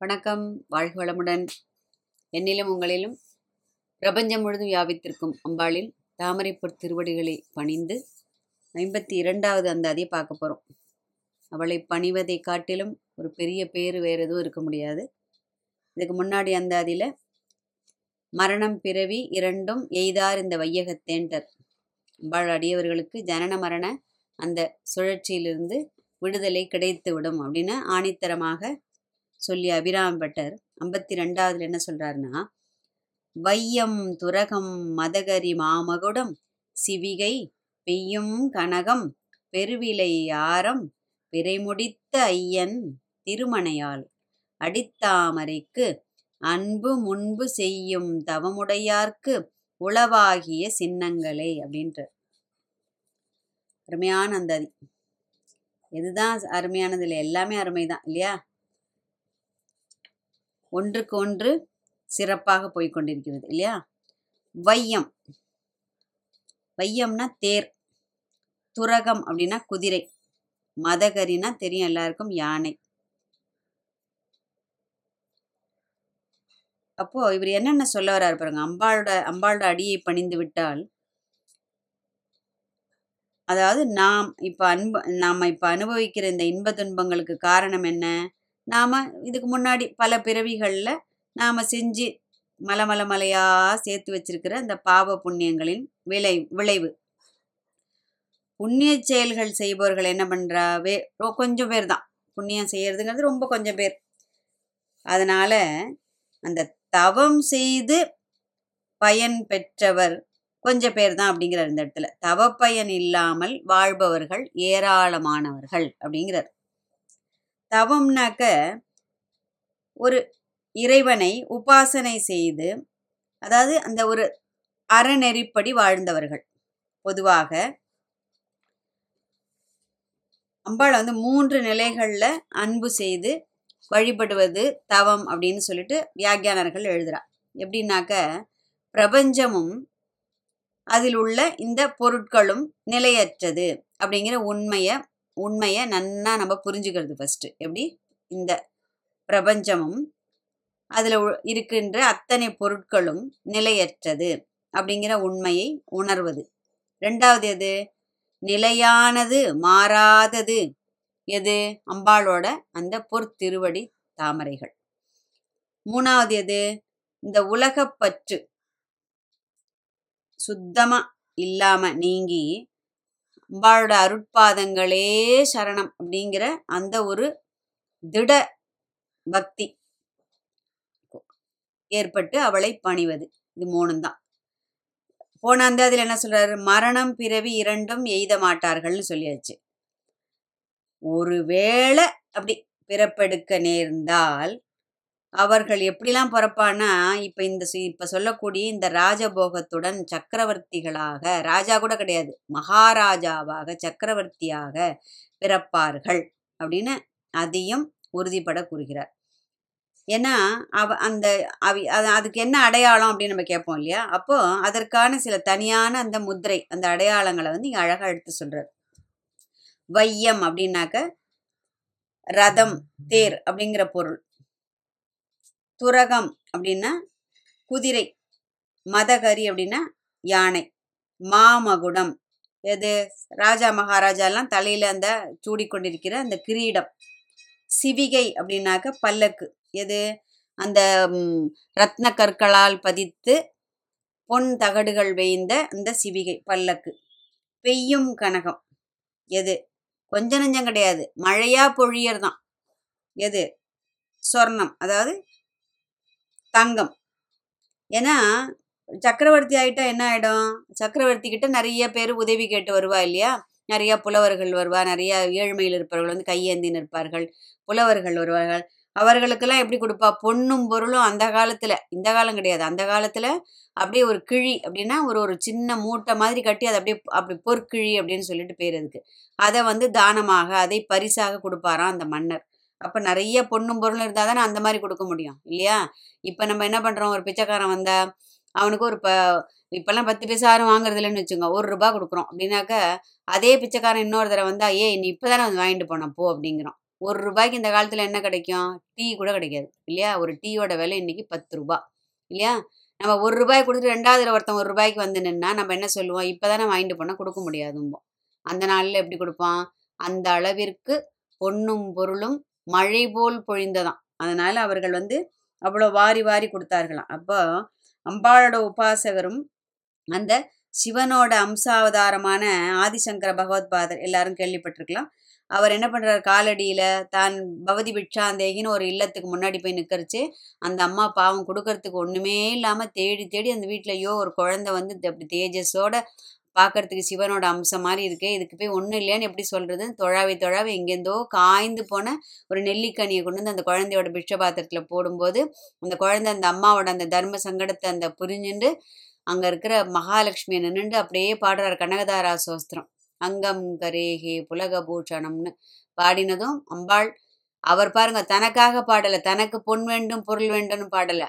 வணக்கம் வாழ்க வளமுடன். என்னிலும் உங்களிலும் பிரபஞ்சம் முழுதும் வியாபித்திருக்கும் அம்பாளில் தாமரைப்பூர் திருவடிகளை பணிந்து ஐம்பத்தி இரண்டாவது அந்தாதியை பார்க்க போகிறோம் அவளை பணிவதை காட்டிலும் ஒரு பெரிய பேர் வேறு எதுவும் இருக்க முடியாது. இதுக்கு முன்னாடி அந்த அதில் மரணம் பிறவி இரண்டும் எய்தார் இந்த வையகத்தேண்டர் அம்பாள் அடியவர்களுக்கு ஜனன மரண அந்த சுழற்சியிலிருந்து விடுதலை கிடைத்து விடும் அப்படின்னு ஆணித்தரமாக சொல்லி அபிராம் பட்டர் ஐம்பத்தி ரெண்டாவதுல என்ன சொல்றாருன்னா வையம் துரகம் மதகரி மாமகுடம் சிவிகை பெய்யும் கனகம் பெருவிலை ஆரம் பிறைமுடித்த ஐயன் திருமணையால் அடித்தாமரைக்கு அன்பு முன்பு செய்யும் தவமுடையார்க்கு உளவாகிய சின்னங்களே அப்படின்ற அருமையான அந்த அதி எதுதான் அருமையானது இல்லை எல்லாமே அருமைதான் இல்லையா? ஒன்றுக்கு ஒன்று சிறப்பாக போய்கொண்டிருக்கிறது இல்லையா? வையம். வையம்னா தேர். துரகம் அப்படின்னா குதிரை. மதகரினா தெரியும் எல்லாருக்கும் யானை. அப்போ இவர் என்னென்ன சொல்ல வர்றாரு பாருங்க. அம்பாளோட அம்பாளோட அடியை பணிந்து விட்டால் அதாவது நாம் இப்போ அன்பு நாம் இப்போ அனுபவிக்கிற இந்த இன்ப துன்பங்களுக்கு காரணம் என்ன? நாம் இதுக்கு முன்னாடி பல பிறவிகளில் நாம் செஞ்சு மலை மலை மலையாக சேர்த்து வச்சிருக்கிற அந்த பாவ புண்ணியங்களின் விளை விளைவு. புண்ணிய செயல்கள் செய்பவர்கள் என்ன பண்ணுறா வே கொஞ்சம் பேர் தான். புண்ணியம் செய்கிறதுங்கிறது ரொம்ப கொஞ்சம் பேர். அதனால் அந்த தவம் செய்து பயன் பெற்றவர் கொஞ்சம் பேர் தான் அப்படிங்கிறார் இந்த இடத்துல. தவ பயன் இல்லாமல் வாழ்பவர்கள் ஏராளமானவர்கள் அப்படிங்கிறார். தவம்னாக்க ஒரு இறைவனை உபாசனை செய்து அதாவது அந்த ஒரு அறநெறிப்படி வாழ்ந்தவர்கள். பொதுவாக அம்பாள் வந்து மூன்று நிலைகளில் அன்பு செய்து வழிபடுவது தவம் அப்படின்னு சொல்லிட்டு வியாக்கியானர்கள் எழுதுறா. எப்படின்னாக்க பிரபஞ்சமும் அதில் உள்ள இந்த பொருட்களும் நிலையற்றது அப்படிங்கிற உண்மையை உண்மையை நன்னா நம்ம புரிஞ்சுக்கிறது ஃபஸ்ட்டு எப்படி? இந்த பிரபஞ்சமும் அதில் இருக்கின்ற அத்தனை பொருட்களும் நிலையற்றது அப்படிங்கிற உண்மையை உணர்வது. ரெண்டாவது எது? நிலையானது மாறாதது. எது? அம்பாளோட அந்த பொற்திருவடி தாமரைகள். மூணாவது எது? இந்த உலகப்பற்று சுத்தமாக இல்லாமல் நீங்கி அம்பாளோட அருட்பாதங்களே சரணம் அப்படிங்கிற அந்த ஒரு திட பக்தி ஏற்பட்டு அவளை பணிவது. இது மூணும் தான் போன அந்த அதில் என்ன சொல்றாரு? மரணம் பிறவி இரண்டும் எய்த மாட்டார்கள்னு சொல்லியாச்சு. ஒருவேளை அப்படி பிறப்பெடுக்க நேர்ந்தால் அவர்கள் எப்படிலாம் பிறப்பான்னா இப்போ இந்த இப்போ சொல்லக்கூடிய இந்த ராஜபோகத்துடன் சக்கரவர்த்திகளாக ராஜா கூட கிடையாது மகாராஜாவாக சக்கரவர்த்தியாக பிறப்பார்கள் அப்படின்னு அதையும் உறுதிப்பட கூறுகிறார். ஏன்னா அவ அந்த அவி அது அதுக்கு என்ன அடையாளம் அப்படின்னு நம்ம கேட்போம் இல்லையா? அப்போ அதற்கான சில தனியான அந்த முத்திரை அந்த அடையாளங்களை வந்து இங்கே அழகாக எடுத்து சொல்கிறார் வையம் அப்படின்னாக்க ரதம் தேர் அப்படிங்கிற பொருள். துரகம் அப்படின்னா குதிரை மதகரி அப்படின்னா யானை மாமகுடம் எது? ராஜா மகாராஜாலாம் தலையில் அந்த சூடிக்கொண்டிருக்கிற அந்த கிரீடம். சிவிகை அப்படின்னாக்க பல்லக்கு எது? அந்த ரத்ன கற்களால் பதித்து பொன் தகடுகள் வேய்ந்த அந்த சிவிகை பல்லக்கு. பெய்யும் கனகம் எது? கொஞ்ச நஞ்சம் கிடையாது மழையா பொழியர் தான் எது? சொர்ணம் அதாவது தங்கம். ஏன்னா சக்கரவர்த்தி ஆகிட்டா என்ன ஆகிடும் சக்கரவர்த்தி கிட்ட நிறைய பேர் உதவி கேட்டு வருவா இல்லையா? நிறையா புலவர்கள் வருவா நிறையா ஏழ்மையில் இருப்பவர்கள் வந்து கையேந்தி நிற்பார்கள் புலவர்கள் வருவார்கள். அவர்களுக்கெல்லாம் எப்படி கொடுப்பா? பொண்ணும் பொருளும் அந்த காலத்தில் இந்த காலம் கிடையாது. அந்த காலத்தில் அப்படியே ஒரு கிழி அப்படின்னா ஒரு ஒரு சின்ன மூட்டை மாதிரி கட்டி அதை அப்படியே அப்படி பொற்கிழி அப்படின்னு சொல்லிட்டு பேர் அதுக்கு. அதை வந்து தானமாக அதை பரிசாக கொடுப்பாராம் அந்த மன்னர். அப்போ நிறைய பொண்ணும் பொருளும் இருந்தால் தானே அந்த மாதிரி கொடுக்க முடியும் இல்லையா? இப்போ நம்ம என்ன பண்ணுறோம் ஒரு பிச்சைக்காரன் வந்தால் அவனுக்கு ஒரு ப இப்போல்லாம் பத்து பைசா யாரும் வாங்குறது இல்லைன்னு வச்சுங்க ஒரு ரூபா கொடுக்குறோம். அப்படின்னாக்க அதே பிச்சைக்காரன் இன்னொரு தடவை வந்தால் ஏ நீ இப்போ தானே வந்து வாங்கிட்டு போனோம் போ அப்படிங்கிறோம். ஒரு ரூபாய்க்கு இந்த காலத்தில் என்ன கிடைக்கும்? டீ கூட கிடைக்காது இல்லையா? ஒரு டீயோட விலை இன்னைக்கு பத்து ரூபா இல்லையா? நம்ம ஒரு ரூபாய் கொடுத்துட்டு ரெண்டாவது ஒருத்தன் ஒரு ரூபாய்க்கு வந்து நின்னா நம்ம என்ன சொல்லுவோம்? இப்போ தானே வாங்கிட்டு போனால் கொடுக்க முடியாதும்போம் அந்த நாளில் எப்படி கொடுப்பான்? அந்த அளவிற்கு பொண்ணும் பொருளும் மழை போல் பொழிந்ததாம். அதனால அவர்கள் வந்து அவ்வளோ வாரி வாரி கொடுத்தார்களாம். அப்போ அம்பாளோட உபாசகரும் அந்த சிவனோட அம்சாவதாரமான ஆதிசங்கர பகவத் பாதர் எல்லாரும் கேள்விப்பட்டிருக்கலாம். அவர் என்ன பண்ணுறாரு காலடியில் தான் பவதி பிட்சாந்தேகின்னு ஒரு இல்லத்துக்கு முன்னாடி போய் நிற்கரிச்சு அந்த அம்மா பாவம் கொடுக்கறதுக்கு ஒன்றுமே இல்லாமல் தேடி தேடி அந்த வீட்லயோ ஒரு குழந்தை வந்து அப்படி தேஜஸோட பார்க்கறதுக்கு சிவனோட அம்சம் மாதிரி இருக்கே இதுக்கு போய் ஒன்றும் இல்லையான்னு எப்படி சொல்றது? தொழாவை தொழாவை எங்கேருந்தோ காய்ந்து போன ஒரு நெல்லிக்கனியை கொண்டு வந்து அந்த குழந்தையோட பிட்ச பாத்திரத்தில் போடும்போது அந்த குழந்தை அந்த அம்மாவோட அந்த தர்ம சங்கடத்தை அந்த புரிஞ்சுண்டு அங்கே இருக்கிற மகாலட்சுமியை நின்றுண்டு அப்படியே பாடுறார் கனகதாரா சோஸ்திரம். அங்கம் கரேகே புலகபூஷணம்னு பாடினதும் அம்பாள் அவர் பாருங்க தனக்காக பாடலை தனக்கு பொன் வேண்டும் பொருள் வேண்டும்னு பாடலை.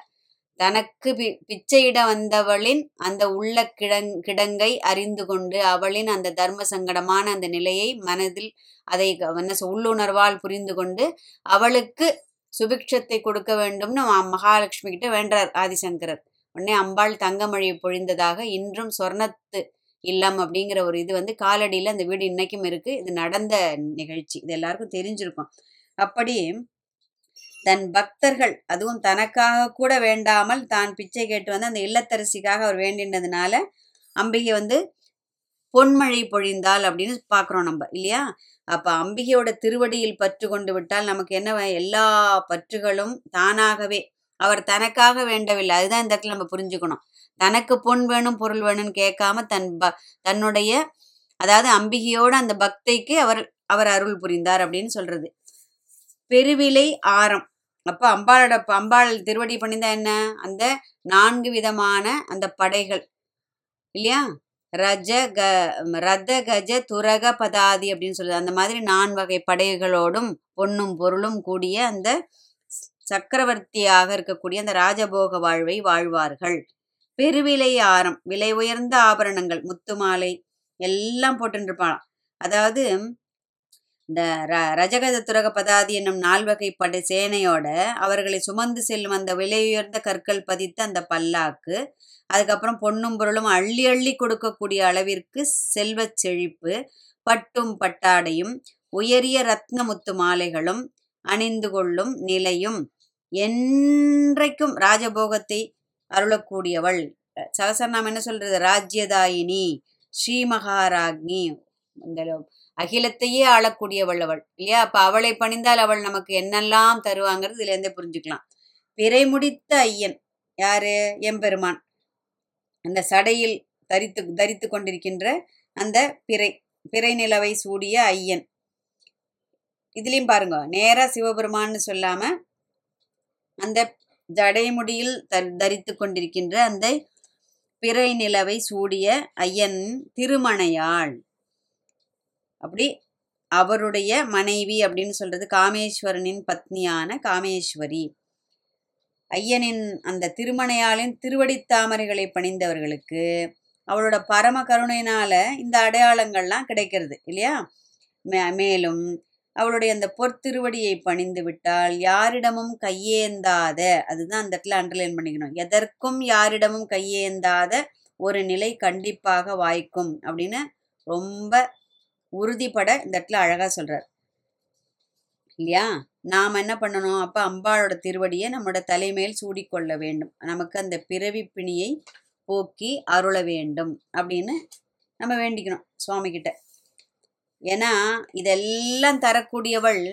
தனக்கு பி பிச்சையிட வந்தவளின் அந்த உள்ள கிடங் கிடங்கை அறிந்து கொண்டு அவளின் அந்த தர்ம சங்கடமான அந்த நிலையை மனதில் அதை என்ன உள்ளுணர்வால் புரிந்து கொண்டு அவளுக்கு சுபிக்ஷத்தை கொடுக்க வேண்டும்னு மகாலட்சுமி கிட்ட வேண்டார் ஆதிசங்கரர். உடனே அம்பாள் தங்கமழி பொழிந்ததாக இன்றும் சொர்ணத்து இல்லம் அப்படிங்கிற ஒரு இது வந்து காலடியில் அந்த வீடு இன்னைக்கும் இருக்கு. இது நடந்த நிகழ்ச்சி. இது எல்லாருக்கும் தெரிஞ்சிருக்கும். அப்படி தன் பக்தர்கள் அதுவும் தனக்காக கூட வேண்டாமல் தான் பிச்சை கேட்டு வந்து அந்த இல்லத்தரசிக்காக அவர் வேண்டினதுனால அம்பிகை வந்து பொன்மழை பொழிந்தாள் அப்படின்னு பார்க்குறோம் நம்ம இல்லையா? அப்போ அம்பிகையோட திருவடியில் பற்று கொண்டு விட்டால் நமக்கு என்ன எல்லா பற்றுகளும் தானாகவே அவர் தனக்காக வேண்டவில்லை. அதுதான் இந்த இடத்துல நம்ம புரிஞ்சுக்கணும். தனக்கு பொன் வேணும் பொருள் வேணும்னு கேட்காம தன் ப தன்னுடைய அதாவது அம்பிகையோட அந்த பக்தைக்கு அவர் அவர் அருள் புரிந்தார் அப்படின்னு சொல்றது. பெருவிலை ஆரம். அப்போ அம்பாளோட அம்பாள் திருவடி பண்ணிந்தா என்ன? அந்த நான்கு விதமான அந்த படைகள். இல்லையா? ரஜ க ரத கஜ துரக பதாதி அப்படின்னு சொல்லுது. அந்த மாதிரி நான் வகை படைகளோடும் பொன்னும் பொருளும் கூடிய அந்த சக்கரவர்த்தியாக இருக்கக்கூடிய அந்த ராஜபோக வாழ்வை வாழ்வார்கள். பெருவிலை ஆரம் விலை உயர்ந்த ஆபரணங்கள் முத்து மாலை எல்லாம் போட்டுருப்பாளாம் அதாவது இந்த ர ரஜகத துரக பதாதி என்னும் நால்வகை படை சேனையோட அவர்களை சுமந்து செல்லும் அந்த விலையுயர்ந்த கற்கள் பதித்த அந்த பல்லாக்கு அதுக்கப்புறம் பொன்னும் பொருளும் அள்ளி அள்ளி கொடுக்கக்கூடிய அளவிற்கு செல்வச் செழிப்பு பட்டும் பட்டாடையும் உயரிய ரத்ன முத்து மாலைகளும் அணிந்து கொள்ளும் நிலையும் என்றைக்கும் ராஜபோகத்தை அருளக்கூடியவள். சகசரநாமம் என்ன சொல்றது? ராஜ்யதாயினி ஸ்ரீமகாராக்னி இந்த அகிலத்தையே ஆளக்கூடியவள் அவள் இல்லையா? அப்ப அவளை பணிந்தால் அவள் நமக்கு என்னெல்லாம் தருவாங்கிறது இதுல இருந்தே புரிஞ்சுக்கலாம். பிறை முடித்த ஐயன் யாரு? எம்பெருமான். அந்த சடையில் தரித்து தரித்து கொண்டிருக்கின்ற அந்த பிறை பிறை நிலவை சூடிய ஐயன். இதுலயும் பாருங்க நேரா சிவபெருமான்னு சொல்லாம அந்த ஜடைமுடியில் த- தரித்து கொண்டிருக்கின்ற அந்த பிறை நிலவை சூடிய ஐயன் திருமணையாள். அப்படி அவருடைய மனைவி அப்படின்னு சொல்றது காமேஸ்வரனின் பத்னியான காமேஸ்வரி. ஐயனின் அந்த திருமணையாளின் திருவடித்தாமரைகளை பணிந்தவர்களுக்கு அவளோட பரம கருணையினால இந்த அடையாளங்கள்லாம் கிடைக்கிறது இல்லையா? மே- மேலும் அவளுடைய அந்த பொற்திருவடியை பணிந்து விட்டால் யாரிடமும் கையேந்தாத அதுதான் அந்த இடத்துல அண்டர்லைன் பண்ணிக்கணும். எதற்கும் யாரிடமும் கையேந்தாத ஒரு நிலை கண்டிப்பாக வாய்க்கும் அப்படின்னு ரொம்ப உறுதிப்பட இந்த இடத்துல அழகாக சொல்கிறார் இல்லையா? நாம் என்ன பண்ணணும்? அப்போ அம்பாளோட திருவடியை நம்மளோட தலைமையில் சூடிக்கொள்ள வேண்டும். நமக்கு அந்த பிறவி பிணியை போக்கி அருள வேண்டும் அப்படின்னு நம்ம வேண்டிக்கணும் சுவாமிகிட்ட. ஏன்னா இதெல்லாம் தரக்கூடியவள்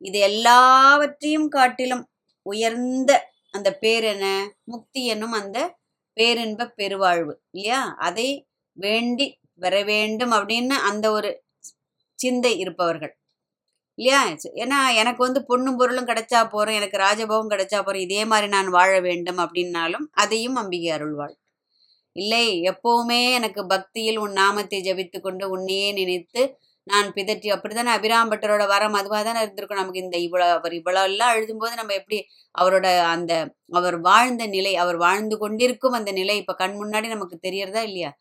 இது எல்லாவற்றையும் காட்டிலும் உயர்ந்த அந்த பேர் என்ன முக்தி என்னும் அந்த பேரின்ப பெருவாழ்வு. இல்லையா? அதை வேண்டி வர வேண்டும் அப்படின்னு அந்த ஒரு சிந்தை இருப்பவர்கள். இல்லையா? ஏன்னா எனக்கு வந்து பொண்ணும் பொருளும் கிடைச்சா போறோம் எனக்கு ராஜபோகம் கிடைச்சா போறோம் இதே மாதிரி நான் வாழ வேண்டும் அப்படின்னாலும் அதையும் அம்பிகை அருள்வாள். இல்லை எப்பவுமே எனக்கு பக்தியில் உன் நாமத்தை ஜபித்து கொண்டு உன்னையே நினைத்து நான் பிதற்றி அப்படித்தானே? அபிராம்பட்டரோட வரம் அதுவாக தானே இருந்திருக்கும் நமக்கு. இந்த இவ்வளோ அவர் இவ்வளோ எல்லாம் எழுதும்போது நம்ம எப்படி அவரோட அந்த அவர் வாழ்ந்த நிலை அவர் வாழ்ந்து கொண்டிருக்கும் அந்த நிலை இப்போ கண் முன்னாடி நமக்கு தெரியறதா இல்லையா?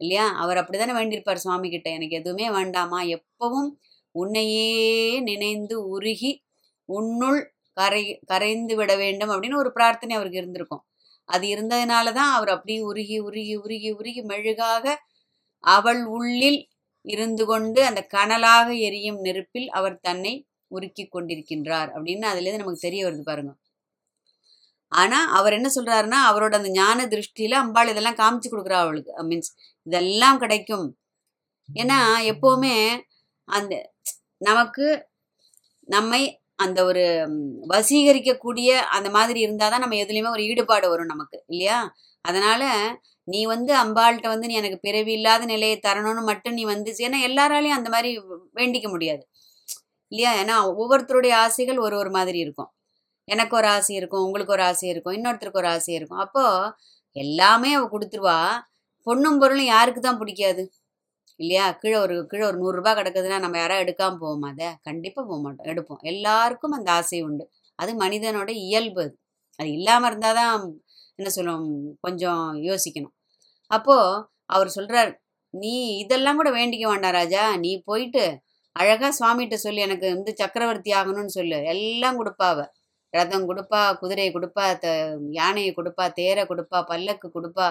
இல்லையா? அவர் அப்படிதானே வேண்டியிருப்பார் சுவாமி கிட்ட எனக்கு எதுவுமே வேண்டாமா எப்பவும் உன்னையே நினைந்து உருகி உன்னுள் கரை கரைந்து விட வேண்டும் அப்படின்னு ஒரு பிரார்த்தனை அவருக்கு இருந்திருக்கும். அது இருந்ததுனால தான் அவர் அப்படியே உருகி உருகி உருகி உருகி மெழுகாக அவள் உள்ளில் இருந்து கொண்டு அந்த கனலாக எரியும் நெருப்பில் அவர் தன்னை உருக்கி கொண்டிருக்கின்றார் அப்படின்னு அதுலேருந்து நமக்கு தெரிய வருது பாருங்க. ஆனா அவர் என்ன சொல்றாருன்னா அவரோட அந்த ஞான திருஷ்டியில அம்பாள் இதெல்லாம் காமிச்சு கொடுக்குறா அவளுக்கு. மீன்ஸ் இதெல்லாம் கிடைக்கும். ஏன்னா எப்பவுமே அந்த நமக்கு நம்மை அந்த ஒரு வசீகரிக்கக்கூடிய அந்த மாதிரி இருந்தால் தான் நம்ம எதுலேயுமே ஒரு ஈடுபாடு வரும் நமக்கு இல்லையா? அதனால நீ வந்து அம்பாள்கிட்ட வந்து நீ எனக்கு பிறவி இல்லாத நிலையை தரணும்னு மட்டும் நீ வந்து ஏன்னா எல்லாராலையும் அந்த மாதிரி வேண்டிக்க முடியாது இல்லையா? ஏன்னா ஒவ்வொருத்தருடைய ஆசைகள் ஒரு ஒரு மாதிரி இருக்கும். எனக்கு ஒரு ஆசை இருக்கும் உங்களுக்கு ஒரு ஆசை இருக்கும் இன்னொருத்தருக்கு ஒரு ஆசை இருக்கும். அப்போ எல்லாமே அவ கொடுத்துருவா. பொண்ணும் பொருளும் யாருக்கு தான் பிடிக்காது? இல்லையா? கீழே ஒரு கீழே ஒரு நூறுரூபா கிடக்குதுன்னா நம்ம யாராவது எடுக்காமல் போவோமா அதை? கண்டிப்பாக போக மாட்டோம். எடுப்போம். எல்லாருக்கும் அந்த ஆசை உண்டு. அது மனிதனோட இயல்பு அது. அது இல்லாமல் இருந்தால் தான் என்ன சொல்லுவோம்? கொஞ்சம் யோசிக்கணும். அப்போது அவர் சொல்கிறார் நீ இதெல்லாம் கூட வேண்டிக்க வேண்டாம் ராஜா. நீ போயிட்டு அழகாக சுவாமிகிட்ட சொல்லி. எனக்கு வந்து சக்கரவர்த்தி ஆகணும்னு சொல்லு. எல்லாம் கொடுப்பா ரதம் கொடுப்பா குதிரையை கொடுப்பா த யானையை கொடுப்பா தேரை கொடுப்பா பல்லக்கு கொடுப்பா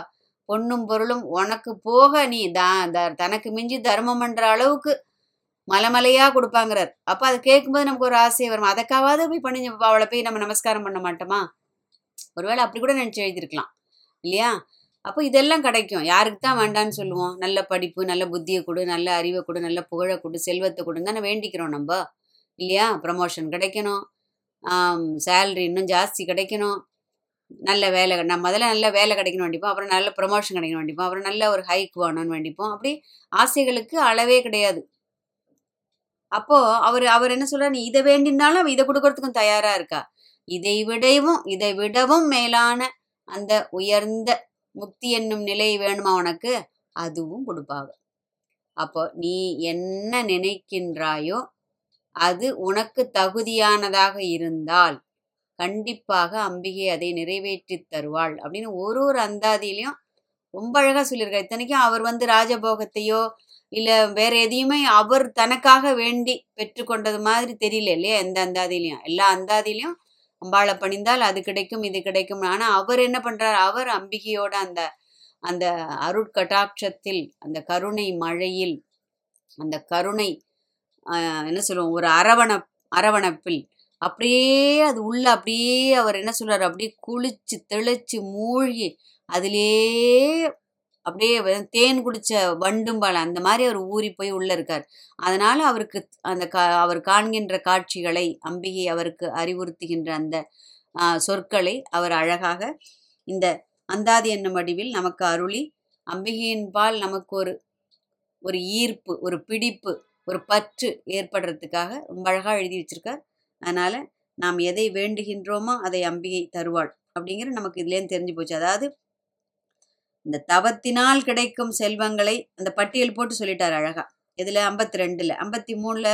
பொண்ணும் பொருளும் உனக்கு போக நீ தா த- தனக்கு மிஞ்சி தர்மம் பண்ற அளவுக்கு மலைமலையா கொடுப்பாங்கிறார். அப்ப அது கேட்கும்போது நமக்கு ஒரு ஆசை வரும். அதற்காவது போய் பண்ணி அவளை போய் நம்ம நமஸ்காரம் பண்ண மாட்டோமா? ஒருவேளை அப்படி கூட நினைச்சு எழுதியிருக்கலாம். இல்லையா? அப்போ இதெல்லாம் கிடைக்கும். யாருக்கு தான் வேண்டான்னு சொல்லுவோம். நல்ல படிப்பு நல்ல புத்தியை கொடு நல்ல அறிவை கொடு நல்ல புகழை கொடு செல்வத்தை கொடுன்னு தானே வேண்டிக்கிறோம் நம்ம. இல்லையா? ப்ரமோஷன் கிடைக்கணும். சேல்ரி இன்னும் ஜாஸ்தி கிடைக்கணும். நல்ல வேலை நம்ம முதல்ல நல்ல வேலை கிடைக்கணும் வேண்டிப்போம். அப்புறம் நல்ல ப்ரொமோஷன் கிடைக்கணும் வேண்டிப்போம். அப்புறம் நல்ல ஒரு ஹைக் வேணும்னு வேண்டிப்போம். அப்படி ஆசைகளுக்கு அளவே கிடையாது. அப்போ அவர் அவர் என்ன சொல்கிறார் நீ இதை வேண்டினாலும் இதை கொடுக்கறதுக்கும் தயாரா இருக்கா? இதை விடவும் இதை விடவும் மேலான அந்த உயர்ந்த முக்தி என்னும் நிலை வேணுமா உனக்கு? அதுவும் கொடுப்பாங்க அப்போ நீ என்ன நினைக்கின்றாயோ அது உனக்கு தகுதியானதாக இருந்தால் கண்டிப்பாக அம்பிகை அதை நிறைவேற்றி தருவாள் அப்படின்னு ஒரு ஒரு அந்தாதியிலையும் ரொம்ப அழகா சொல்லியிருக்காரு. இத்தனைக்கும் அவர் வந்து ராஜபோகத்தையோ இல்ல வேற எதையுமே அவர் தனக்காக வேண்டி பெற்றுக்கொண்டது மாதிரி தெரியல இல்லையா எந்த அந்தாதியிலையும். எல்லா அந்தாதியிலையும் அம்பாளை பணிந்தால் அது கிடைக்கும் இது கிடைக்கும். ஆனா அவர் என்ன பண்றார்? அவர் அம்பிகையோட அந்த அந்த அருட்கட்டாட்சத்தில் அந்த கருணை மழையில் அந்த கருணை என்ன சொல்லுவோம்? ஒரு அரவண அரவணைப்பில் அப்படியே அது உள்ள அப்படியே அவர் என்ன சொல்றாரு? அப்படியே குளிச்சு தெளிச்சு மூழ்கி அதிலேயே அப்படியே தேன் குடிச்ச வண்டும்பால அந்த மாதிரி அவர் ஊறி போய் உள்ள இருக்கார். அதனால அவருக்கு அந்த கா அவர் காண்கின்ற காட்சிகளை அம்பிகை அவருக்கு அறிவுறுத்துகின்ற அந்த சொற்களை அவர் அழகாக இந்த அந்தாதி என்னும் வடிவில் நமக்கு அருளி அம்பிகையின் பால் நமக்கு ஒரு ஒரு ஈர்ப்பு ஒரு பிடிப்பு ஒரு பற்று ஏற்படுறதுக்காக ரொம்ப அழகாக எழுதி வச்சிருக்கார். அதனால நாம் எதை வேண்டுகின்றோமோ அதை அம்பிகை தருவாள் அப்படிங்கிற நமக்கு இதுலேருந்து தெரிஞ்சு போச்சு. அதாவது இந்த தவத்தினால் கிடைக்கும் செல்வங்களை அந்த பட்டியல் போட்டு சொல்லிட்டார் அழகா. இதுல ஐம்பத்தி ரெண்டுல ஐம்பத்தி மூணுல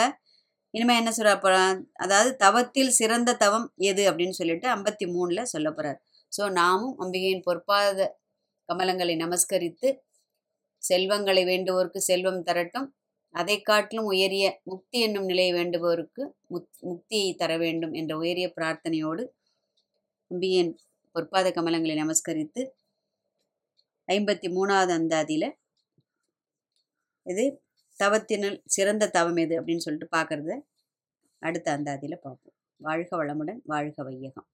இனிமே என்ன சொல்ற போறார் அதாவது தவத்தில் சிறந்த தவம் எது அப்படின்னு சொல்லிட்டு ஐம்பத்தி மூணுல சொல்ல போறார். ஸோ நாமும் அம்பிகையின் பொற்பாத கமலங்களை நமஸ்கரித்து செல்வங்களை வேண்டுவோருக்கு செல்வம் தரட்டும். அதை காட்டிலும் உயரிய முக்தி என்னும் நிலையை வேண்டுபவருக்கு முத் முக்தியை தர வேண்டும் என்ற உயரிய பிரார்த்தனையோடு அம்பியின் பொற்பாத கமலங்களை நமஸ்கரித்து ஐம்பத்தி மூணாவது அந்தாதியில் இது தவத்தினல் சிறந்த தவம் எது அப்படின்னு சொல்லிட்டு பார்க்கறத அடுத்த அந்தாதியில் பார்ப்போம். வாழ்க வளமுடன் வாழ்க வையகம்.